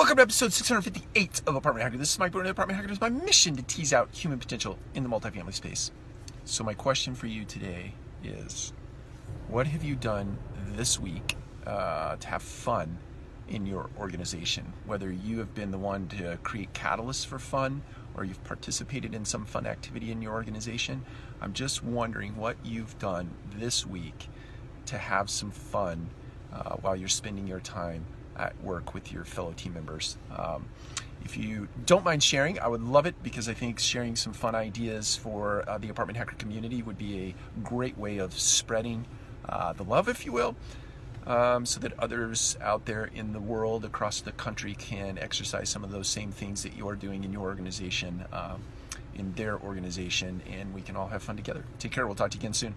Welcome to episode 658 of Apartment Hacker. This is Mike Brewer, Apartment Hacker. It is my mission to tease out human potential in the multifamily space. So, my question for you today is what have you done this week uh, to have fun in your organization? Whether you have been the one to create catalysts for fun or you've participated in some fun activity in your organization, I'm just wondering what you've done this week to have some fun uh, while you're spending your time at work with your fellow team members. Um, if you don't mind sharing, I would love it because I think sharing some fun ideas for uh, the apartment hacker community would be a great way of spreading uh, the love, if you will, um, so that others out there in the world across the country can exercise some of those same things that you're doing in your organization, um, in their organization, and we can all have fun together. Take care. We'll talk to you again soon.